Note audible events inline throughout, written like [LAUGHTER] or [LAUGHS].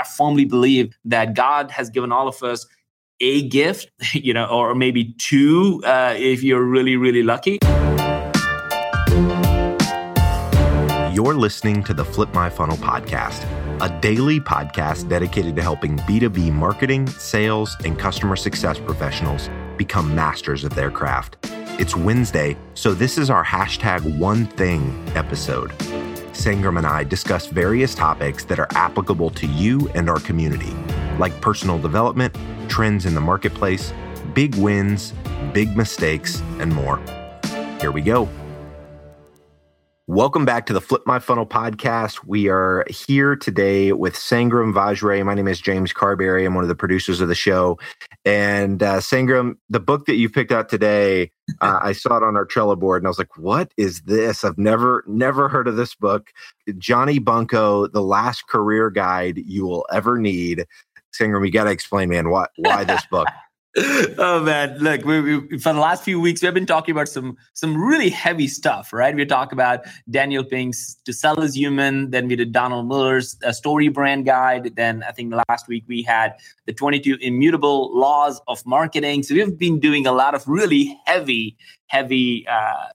I firmly believe that God has given all of us a gift, [LAUGHS] you know, or maybe two uh, if you're really, really lucky. You're listening to the Flip My Funnel podcast, a daily podcast dedicated to helping B2B marketing, sales, and customer success professionals become masters of their craft. It's Wednesday, so this is our hashtag one thing episode. Sangram and I discuss various topics that are applicable to you and our community, like personal development, trends in the marketplace, big wins, big mistakes, and more. Here we go. Welcome back to the Flip My Funnel podcast. We are here today with Sangram Vajre. My name is James Carberry. I'm one of the producers of the show. And uh, Sangram, the book that you picked out today, uh, [LAUGHS] I saw it on our Trello board and I was like, what is this? I've never, never heard of this book. Johnny Bunko, The Last Career Guide You Will Ever Need. Sangram, you got to explain, man, why, why this book? [LAUGHS] [LAUGHS] oh man. Look we, we, for the last few weeks we've been talking about some some really heavy stuff right? We talked about daniel pink's to sell is human then we did donald miller's uh, story brand guide then i think last week we had the 22 immutable laws of marketing. So we've been doing a lot of really heavy heavy uh,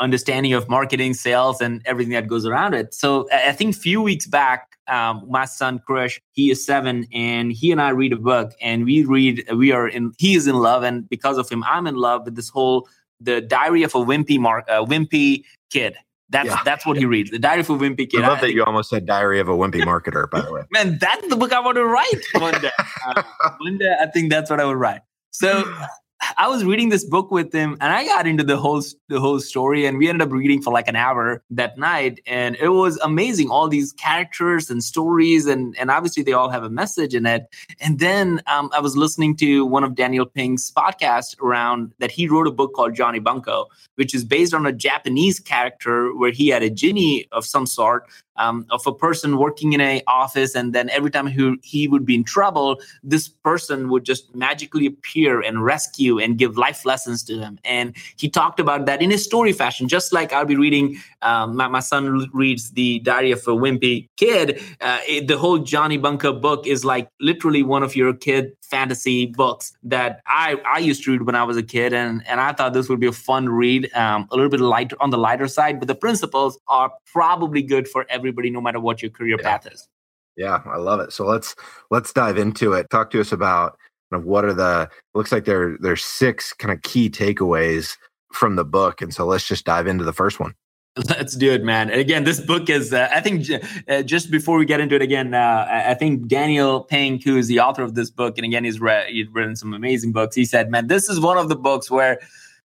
understanding of marketing, sales, and everything that goes around it. So I think a few weeks back, um, my son Krish, he is seven, and he and I read a book, and we read, we are in, he is in love, and because of him, I'm in love with this whole the Diary of a Wimpy Mark, uh, Wimpy Kid. That's yeah. that's what he reads. The Diary of a Wimpy Kid. I love I, that you almost said Diary of a Wimpy Marketer. By the way, [LAUGHS] man, that's the book I want to write one day. [LAUGHS] Uh, one day, I think that's what I would write. So [LAUGHS] I was reading this book with him and I got into the whole the whole story and we ended up reading for like an hour that night and it was amazing all these characters and stories and and obviously they all have a message in it. And then um, I was listening to one of Daniel Pink's podcast around that he wrote a book called Johnny Bunko which is based on a Japanese character where he had a genie of some sort um, of a person working in a office and then every time he, he would be in trouble this person would just magically appear and rescue and give life lessons to him. And he talked about that in a story fashion just like i'll be reading um, my, my son reads the diary of a wimpy kid. Uh, it, the whole johnny Bunko book is like literally one of your kid fantasy books that I, I used to read when I was a kid, and, and I thought this would be a fun read, um, a little bit light on the lighter side, but the principles are probably good for everybody, no matter what your career yeah. path is. Yeah, I love it. So let's let's dive into it. Talk to us about kind of what are the looks like there there's six kind of key takeaways from the book, and so let's just dive into the first one. [LAUGHS] Let's do it, man. And again, this book is, uh, I think, uh, just before we get into it again, uh, I think Daniel Pink, who is the author of this book, and again, he's, read, he's written some amazing books. He said, man, this is one of the books where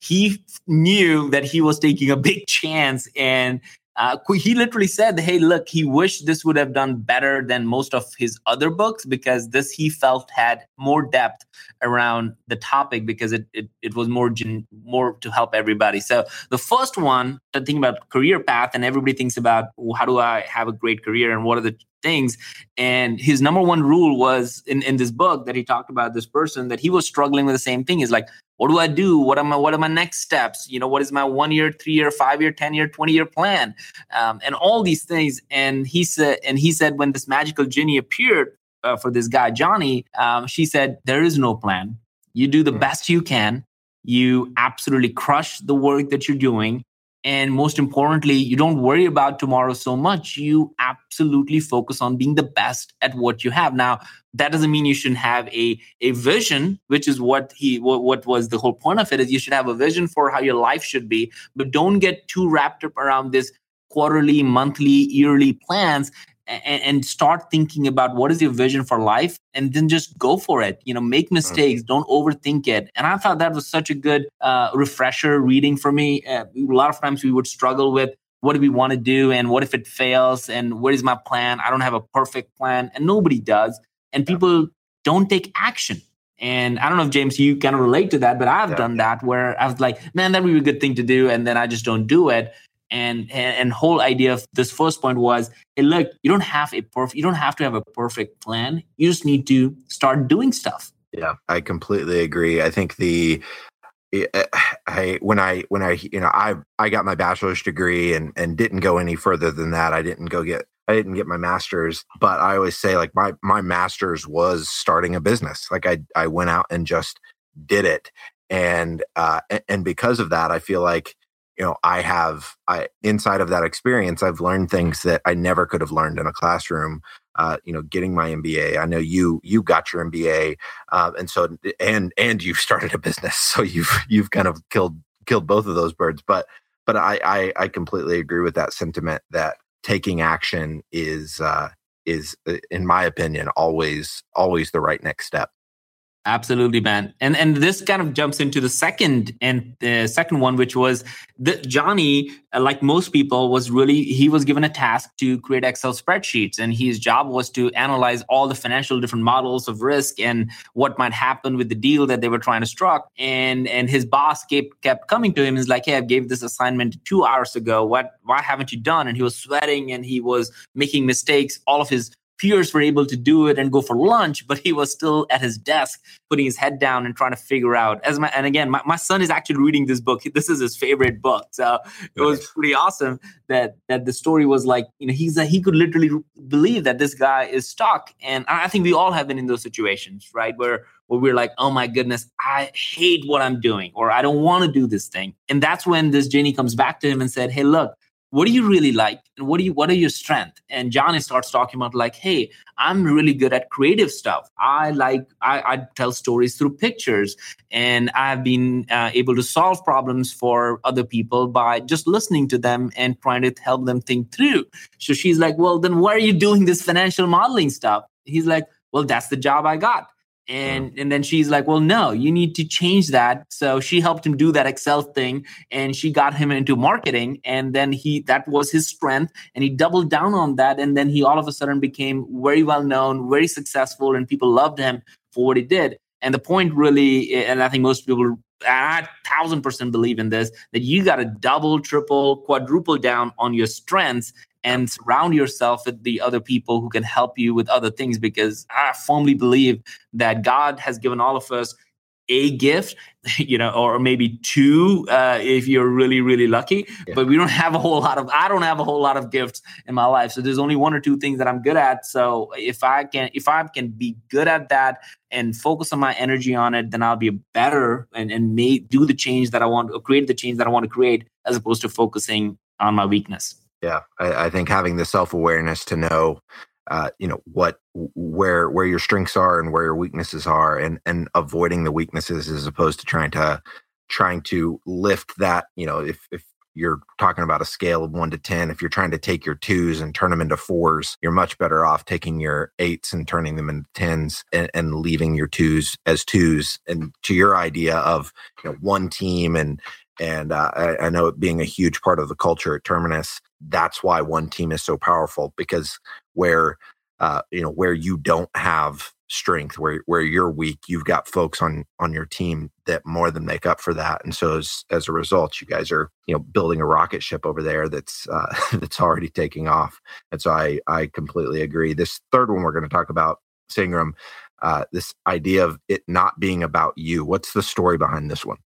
he knew that he was taking a big [LAUGHS] chance and uh, he literally said, "Hey, look, he wished this would have done better than most of his other books because this he felt had more depth around the topic because it it, it was more gen- more to help everybody." So the first one to think about career path, and everybody thinks about well, how do I have a great career and what are the things and his number one rule was in, in this book that he talked about this person that he was struggling with the same thing is like what do i do? What am i what are my next steps? You know what is my one year three year five year ten year 20 year plan? Um, and all these things. And he said and he said when this magical genie appeared uh, for this guy johnny um, she said there is no plan. You do the hmm. best you can. You absolutely crush the work that you're doing and most importantly, you don't worry about tomorrow so much. You absolutely focus on being the best at what you have. Now, that doesn't mean you shouldn't have a, a vision, which is what he what, what was the whole point of it is you should have a vision for how your life should be, but don't get too wrapped up around this quarterly, monthly, yearly plans and, and, start thinking about what is your vision for life and then just go for it. You know make mm-hmm. mistakes. Don't overthink it. And i thought that was such a good uh, refresher reading for me. Uh, a lot of times we would struggle with what do we want to do and what if it fails and what is my plan? I don't have a perfect plan. And nobody does. And people don't take action. And I don't know if James, you kind of relate to that, but I've yeah. done that where I was like, man, that would be a good thing to do. And then I just don't do it and and whole idea of this first point was hey look you don't have a perfect you don't have to have a perfect plan you just need to start doing stuff yeah i completely agree i think the eh, [SIGHS] I when I when I you know I I got my bachelor's degree and and didn't go any further than that. I didn't go get I didn't get my master's, but I always say like my my master's was starting a business. Like I I went out and just did it, and uh, and because of that, I feel like you know I have I inside of that experience, I've learned things that I never could have learned in a classroom. Uh, you know, getting my MBA. I know you you got your MBA, uh, and so and and you've started a business, [LAUGHS] so you've you've kind of killed killed both of those birds. But but I I, I completely agree with that sentiment that taking action is uh, is uh, in my opinion always always the right next step Absolutely, man. And and this kind of jumps into the second and the second one, which was that Johnny, uh, like most people, was really he was given a task to create Excel spreadsheets, and his job was to analyze all the financial different models of risk and what might happen with the deal that they were trying to struck. And and his boss kept kept coming to him and is like, "Hey, I gave this assignment two hours ago. What? Why haven't you done?" And he was sweating and he was making mistakes. All of his peers were able to do it and go for lunch, but he was still at his desk, putting his head down and trying to figure out. As my and again, my, my son is actually reading this book. This is his favorite book, so it was pretty awesome that that the story was like you know he's a, he could literally believe that this guy is stuck, and I think we all have been in those situations, right, where where we're like, oh my goodness, I hate what I'm doing, or I don't want to do this thing, and that's when this genie comes back to him and said, hey, look what do you really like? And what do you what are your strengths and johnny starts talking about like hey i'm really good at creative stuff. I like i, I tell stories through pictures. And i've been uh, able to solve problems for other people by just listening to them and trying to help them think through. So she's like well then why are you doing this financial modeling stuff? He's like well that's the job i got and and then she's like well no you need to change that. So she helped him do that excel thing and she got him into marketing and then he that was his strength and he doubled down on that and then he all of a sudden became very well known very successful and people loved him for what he did. And the point really and i think most people I thousand percent believe in this that you got to double, triple, quadruple down on your strengths and surround yourself with the other people who can help you with other things because I firmly believe that God has given all of us a gift, [LAUGHS] you know, or maybe two uh, if you're really, really lucky. Yeah. But we don't have a whole lot of. I don't have a whole lot of gifts in my life, so there's only one or two things that I'm good at. So if I can, if I can be good at that and focus on my energy on it, then I'll be better and and may do the change that I want, or create the change that I want to create, as opposed to focusing on my weakness. Yeah, I, I think having the self awareness to know, uh, you know, what where where your strengths are and where your weaknesses are, and and avoiding the weaknesses as opposed to trying to trying to lift that. You know, if if you're talking about a scale of one to 10, if you're trying to take your twos and turn them into fours, you're much better off taking your eights and turning them into tens and, and leaving your twos as twos. And to your idea of you know, one team and and uh, I, I, know it being a huge part of the culture at Terminus, that's why one team is so powerful because where uh, you know where you don't have strength, where where you're weak, you've got folks on on your team that more than make up for that. And so as as a result, you guys are you know building a rocket ship over there that's uh, [LAUGHS] that's already taking off. And so I I completely agree. This third one we're going to talk about, Sangram uh, this idea of it not being about you. What's the story behind this one?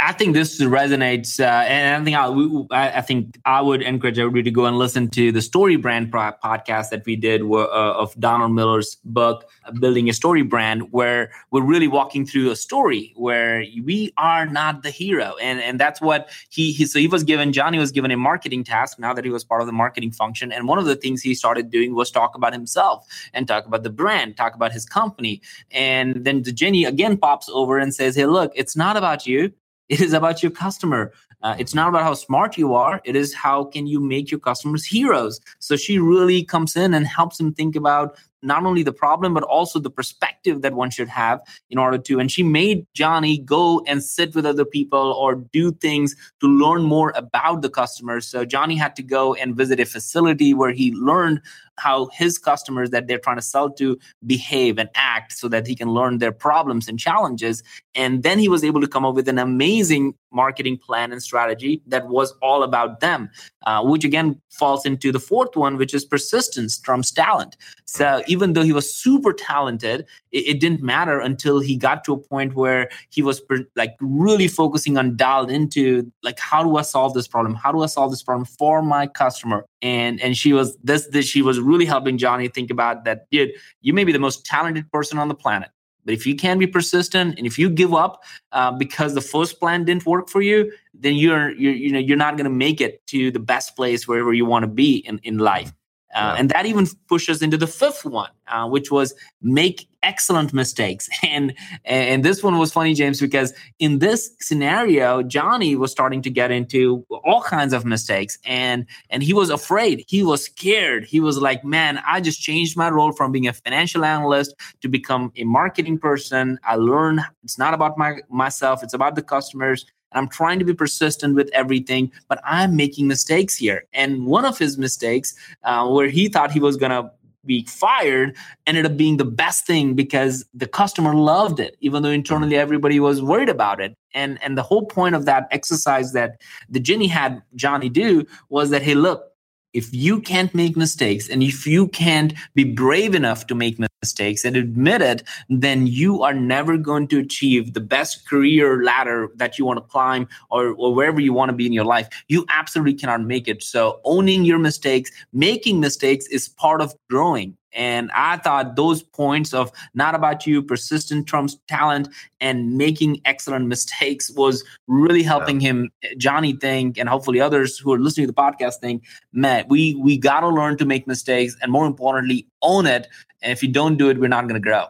I think this resonates, uh, and I think I, I, think I would encourage everybody to go and listen to the Story Brand podcast that we did uh, of Donald Miller's book, "Building a Story Brand," where we're really walking through a story where we are not the hero, and and that's what he, he so he was given. Johnny was given a marketing task now that he was part of the marketing function, and one of the things he started doing was talk about himself and talk about the brand, talk about his company, and then the genie again pops over and says, "Hey, look, it's not about you." It is about your customer. Uh, it's not about how smart you are. It is how can you make your customers heroes. So she really comes in and helps him think about not only the problem but also the perspective that one should have in order to and she made johnny go and sit with other people or do things to learn more about the customers so johnny had to go and visit a facility where he learned how his customers that they're trying to sell to behave and act so that he can learn their problems and challenges and then he was able to come up with an amazing marketing plan and strategy that was all about them, uh, which again falls into the fourth one, which is persistence trumps talent. So even though he was super talented, it, it didn't matter until he got to a point where he was per, like really focusing on dialed into like how do I solve this problem? How do I solve this problem for my customer? And and she was this this she was really helping Johnny think about that. Dude, you may be the most talented person on the planet but if you can be persistent and if you give up uh, because the first plan didn't work for you, then you're you're you know you're not going to make it to the best place wherever you want to be in in life. Uh. And that even pushes into the fifth one, uh, which was make excellent mistakes. [LAUGHS] And and this one was funny, James, because in this scenario, Johnny was starting to get into all kinds of mistakes, and and he was afraid. He was scared. He was like, "Man, I just changed my role from being a financial analyst to become a marketing person. I learned it's not about my myself; it's about the customers." And I'm trying to be persistent with everything, but I'm making mistakes here. And one of his mistakes, uh, where he thought he was going to be fired, ended up being the best thing because the customer loved it, even though internally everybody was worried about it. And and the whole point of that exercise that the genie had Johnny do was that, hey, look, if you can't make mistakes and if you can't be brave enough to make mistakes and admit it, then you are never going to achieve the best career ladder that you want to climb or, or wherever you want to be in your life. You absolutely cannot make it. So, owning your mistakes, making mistakes is part of growing. And I thought those points of not about you, persistent trumps talent, and making excellent [LAUGHS] mistakes was really helping yeah. him, Johnny, think, and hopefully others who are listening to the podcast think, man, we we gotta learn to make mistakes, and more importantly, own it. And if you don't do it, we're not gonna grow.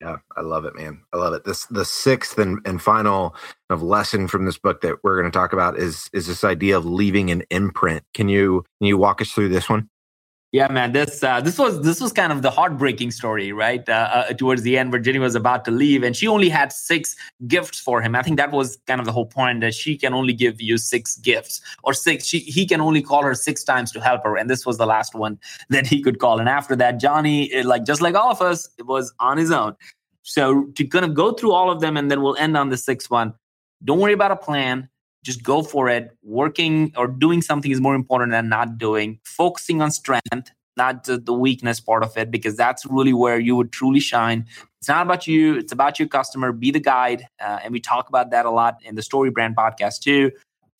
Yeah, I love it, man. I love it. This the sixth and, and final of lesson from this book that we're going to talk about is is this idea of leaving an imprint. Can you can you walk us through this one? Yeah, man. This uh, this was this was kind of the heartbreaking story, right? Uh, uh, towards the end, Virginia was about to leave, and she only had six gifts for him. I think that was kind of the whole point that she can only give you six gifts, or six. She he can only call her six times to help her, and this was the last one [LAUGHS] that he could call. And after that, Johnny, eh, like just like all of us, was on his own. So to kind of go through all of them, and then we'll end on the sixth one. Don't worry about a plan just go for it. Working or doing something is more important than not doing. Focusing on strength, not the weakness part of it, because that's really where you would truly shine. It's not about you, it's about your customer. Be the guide. Uh, and we talk about that a lot in the Story Brand podcast too.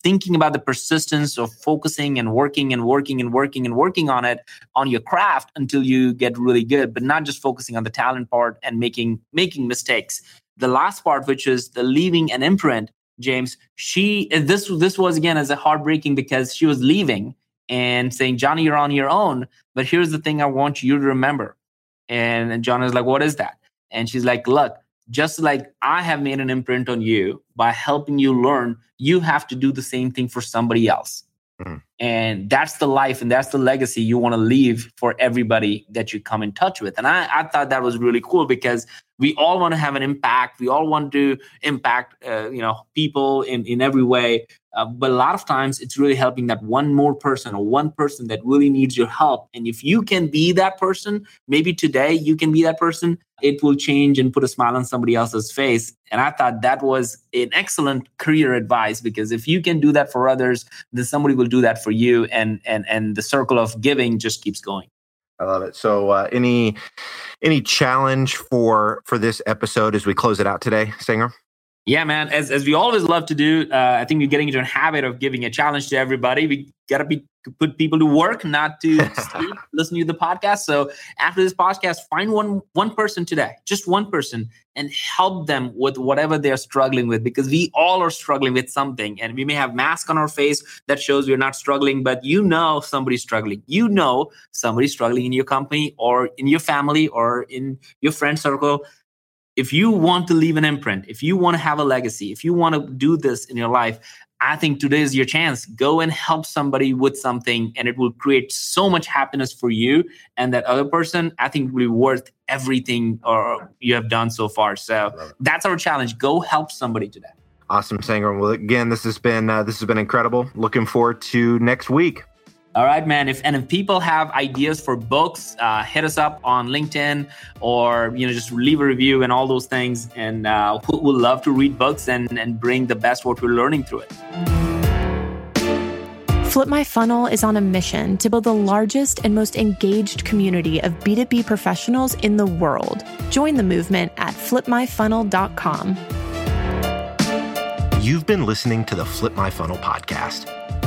Thinking about the persistence of focusing and working and working and working and working on it on your craft until you get really good, but not just focusing on the talent part and making making mistakes. The last part, which is the leaving an imprint, James, she this this was again as a heartbreaking because she was leaving and saying, Johnny, you're on your own. But here's the thing I want you to remember. And, and John is like, What is that? And she's like, Look, just like I have made an imprint on you by helping you learn, you have to do the same thing for somebody else. Mm. And that's the life and that's the legacy you want to leave for everybody that you come in touch with. And I, I thought that was really cool because we all want to have an impact. We all want to impact, uh, you know, people in, in every way. Uh, but a lot of times it's really helping that one more person or one person that really needs your help. And if you can be that person, maybe today you can be that person, it will change and put a smile on somebody else's face. And I thought that was an excellent career advice because if you can do that for others, then somebody will do that for you. And and and the circle of giving just keeps going. I love it. So uh, any any challenge for for this episode as we close it out today, Sanger? Yeah, man. As as we always love to do, uh, I think we're getting into a habit of giving a challenge to everybody. We gotta be put people to work, not to [LAUGHS] sleep, listen to the podcast. So after this podcast, find one one person today, just one person, and help them with whatever they're struggling with, because we all are struggling with something, and we may have mask on our face that shows we're not struggling, but you know somebody's struggling. You know somebody's struggling in your company or in your family or in your friend circle if you want to leave an imprint, if you want to have a legacy, if you want to do this in your life, I think today is your chance. Go and help somebody with something, and it will create so much happiness for you and that other person. I think will be worth everything or you have done so far. So that's our challenge. Go help somebody today. Awesome, Sangram. Well, again, this has been uh, this has been incredible. Looking forward to next week. All right, man. If and if people have ideas for books, uh, hit us up on LinkedIn or you know just leave a review and all those things. And uh, we'll love to read books and and bring the best what we're learning through it. Flip My Funnel is on a mission to build the largest and most engaged community of B2B professionals in the world. Join the movement at flipmyfunnel.com. You've been listening to the Flip My Funnel podcast.